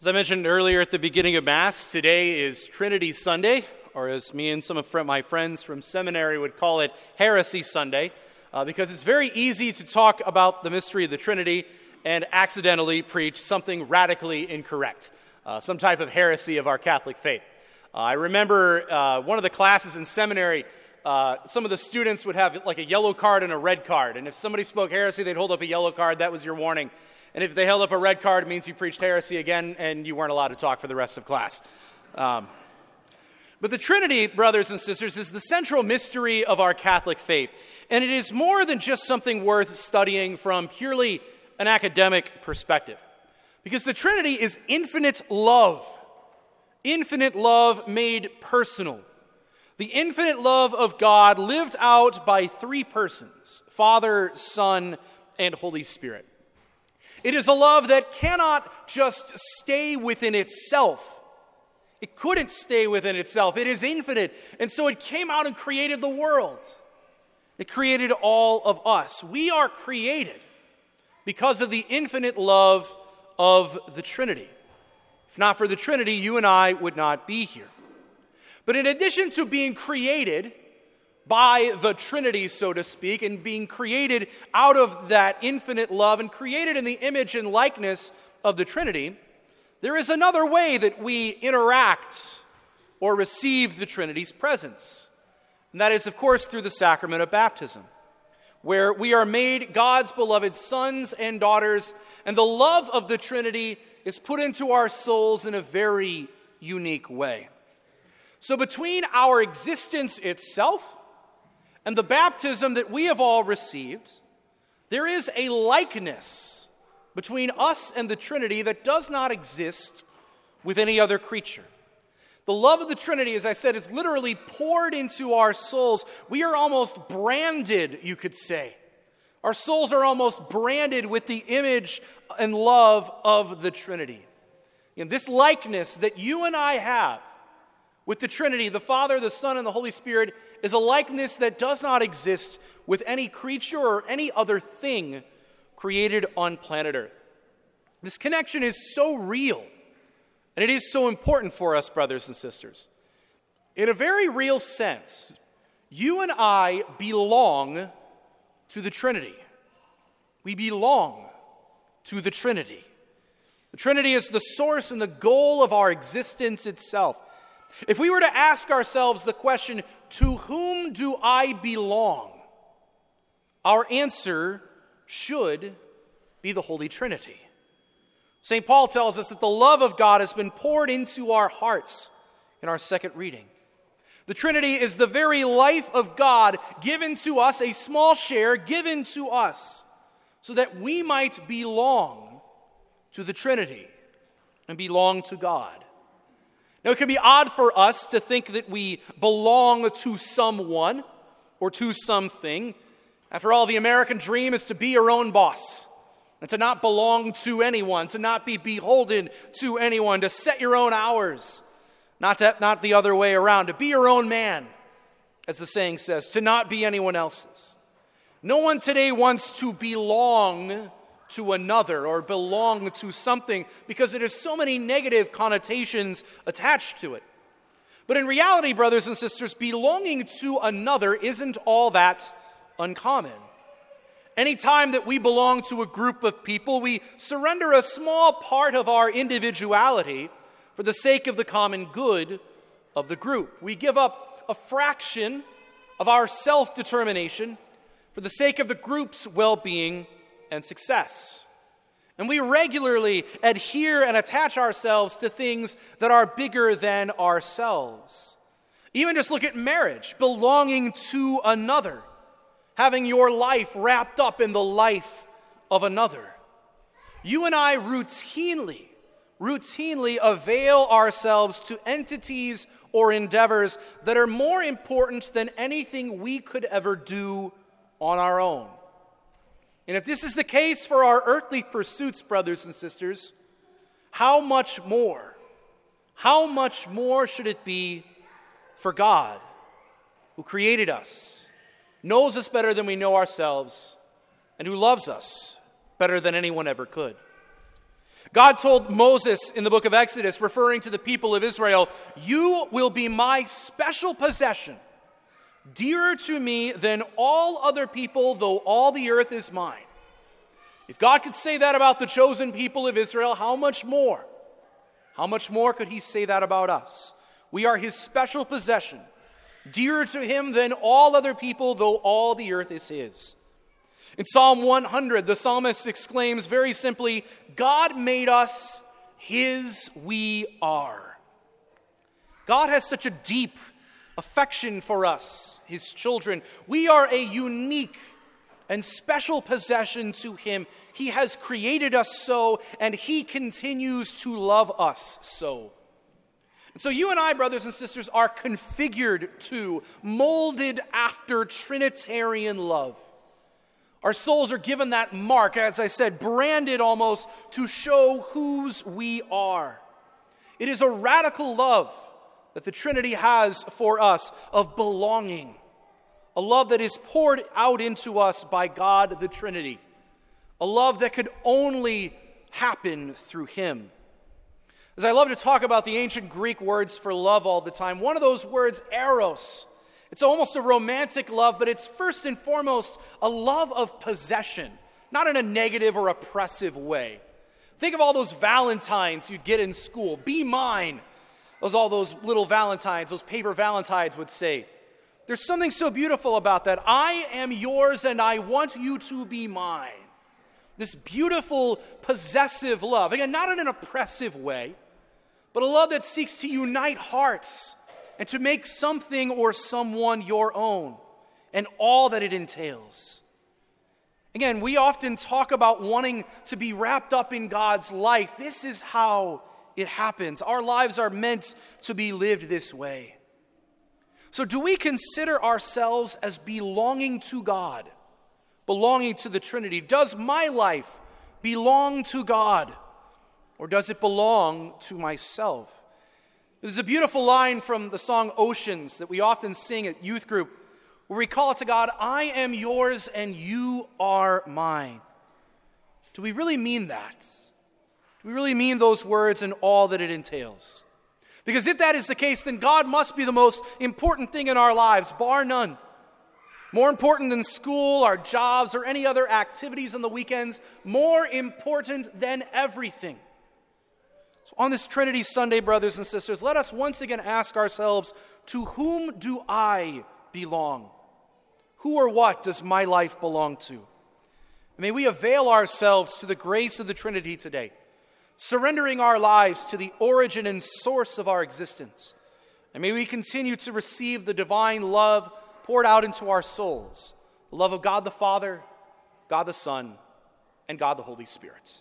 As I mentioned earlier at the beginning of Mass, today is Trinity Sunday, or as me and some of my friends from seminary would call it, Heresy Sunday, uh, because it's very easy to talk about the mystery of the Trinity and accidentally preach something radically incorrect, uh, some type of heresy of our Catholic faith. Uh, I remember uh, one of the classes in seminary. Uh, some of the students would have like a yellow card and a red card, and if somebody spoke heresy, they'd hold up a yellow card. That was your warning. And if they held up a red card, it means you preached heresy again and you weren't allowed to talk for the rest of class. Um, but the Trinity, brothers and sisters, is the central mystery of our Catholic faith. And it is more than just something worth studying from purely an academic perspective. Because the Trinity is infinite love, infinite love made personal. The infinite love of God lived out by three persons Father, Son, and Holy Spirit. It is a love that cannot just stay within itself. It couldn't stay within itself. It is infinite. And so it came out and created the world. It created all of us. We are created because of the infinite love of the Trinity. If not for the Trinity, you and I would not be here. But in addition to being created, by the Trinity, so to speak, and being created out of that infinite love and created in the image and likeness of the Trinity, there is another way that we interact or receive the Trinity's presence. And that is, of course, through the sacrament of baptism, where we are made God's beloved sons and daughters, and the love of the Trinity is put into our souls in a very unique way. So, between our existence itself and the baptism that we have all received, there is a likeness between us and the Trinity that does not exist with any other creature. The love of the Trinity, as I said, is literally poured into our souls. We are almost branded, you could say. Our souls are almost branded with the image and love of the Trinity. And this likeness that you and I have with the Trinity, the Father, the Son, and the Holy Spirit, is a likeness that does not exist with any creature or any other thing created on planet Earth. This connection is so real, and it is so important for us, brothers and sisters. In a very real sense, you and I belong to the Trinity. We belong to the Trinity. The Trinity is the source and the goal of our existence itself. If we were to ask ourselves the question, to whom do I belong? Our answer should be the Holy Trinity. St. Paul tells us that the love of God has been poured into our hearts in our second reading. The Trinity is the very life of God given to us, a small share given to us, so that we might belong to the Trinity and belong to God. Now, it can be odd for us to think that we belong to someone or to something. After all, the American dream is to be your own boss and to not belong to anyone, to not be beholden to anyone, to set your own hours, not, to, not the other way around, to be your own man, as the saying says, to not be anyone else's. No one today wants to belong to another or belong to something because it has so many negative connotations attached to it. But in reality, brothers and sisters, belonging to another isn't all that uncommon. Anytime that we belong to a group of people, we surrender a small part of our individuality for the sake of the common good of the group. We give up a fraction of our self determination for the sake of the group's well being and success. And we regularly adhere and attach ourselves to things that are bigger than ourselves. Even just look at marriage, belonging to another, having your life wrapped up in the life of another. You and I routinely, routinely avail ourselves to entities or endeavors that are more important than anything we could ever do on our own. And if this is the case for our earthly pursuits, brothers and sisters, how much more? How much more should it be for God, who created us, knows us better than we know ourselves, and who loves us better than anyone ever could? God told Moses in the book of Exodus, referring to the people of Israel, You will be my special possession, dearer to me than all other people, though all the earth is mine. If God could say that about the chosen people of Israel, how much more? How much more could He say that about us? We are His special possession, dearer to Him than all other people, though all the earth is His. In Psalm 100, the psalmist exclaims very simply, God made us his we are. God has such a deep affection for us, his children. We are a unique and special possession to him. He has created us so, and he continues to love us so. And so, you and I, brothers and sisters, are configured to, molded after Trinitarian love. Our souls are given that mark, as I said, branded almost to show whose we are. It is a radical love that the Trinity has for us of belonging, a love that is poured out into us by God the Trinity, a love that could only happen through Him. As I love to talk about the ancient Greek words for love all the time, one of those words, eros, it's almost a romantic love, but it's first and foremost a love of possession, not in a negative or oppressive way. Think of all those Valentines you'd get in school. Be mine. Those all those little Valentines, those paper Valentines would say. There's something so beautiful about that. I am yours and I want you to be mine. This beautiful, possessive love. Again, not in an oppressive way, but a love that seeks to unite hearts and to make something or someone your own and all that it entails. Again, we often talk about wanting to be wrapped up in God's life. This is how it happens. Our lives are meant to be lived this way. So, do we consider ourselves as belonging to God, belonging to the Trinity? Does my life belong to God, or does it belong to myself? There's a beautiful line from the song Oceans that we often sing at youth group where we call it to God, I am yours and you are mine. Do we really mean that? We really mean those words and all that it entails? Because if that is the case, then God must be the most important thing in our lives, bar none. More important than school, our jobs, or any other activities on the weekends, more important than everything. So, on this Trinity Sunday, brothers and sisters, let us once again ask ourselves to whom do I belong? Who or what does my life belong to? And may we avail ourselves to the grace of the Trinity today, surrendering our lives to the origin and source of our existence. And may we continue to receive the divine love poured out into our souls the love of God the Father, God the Son, and God the Holy Spirit.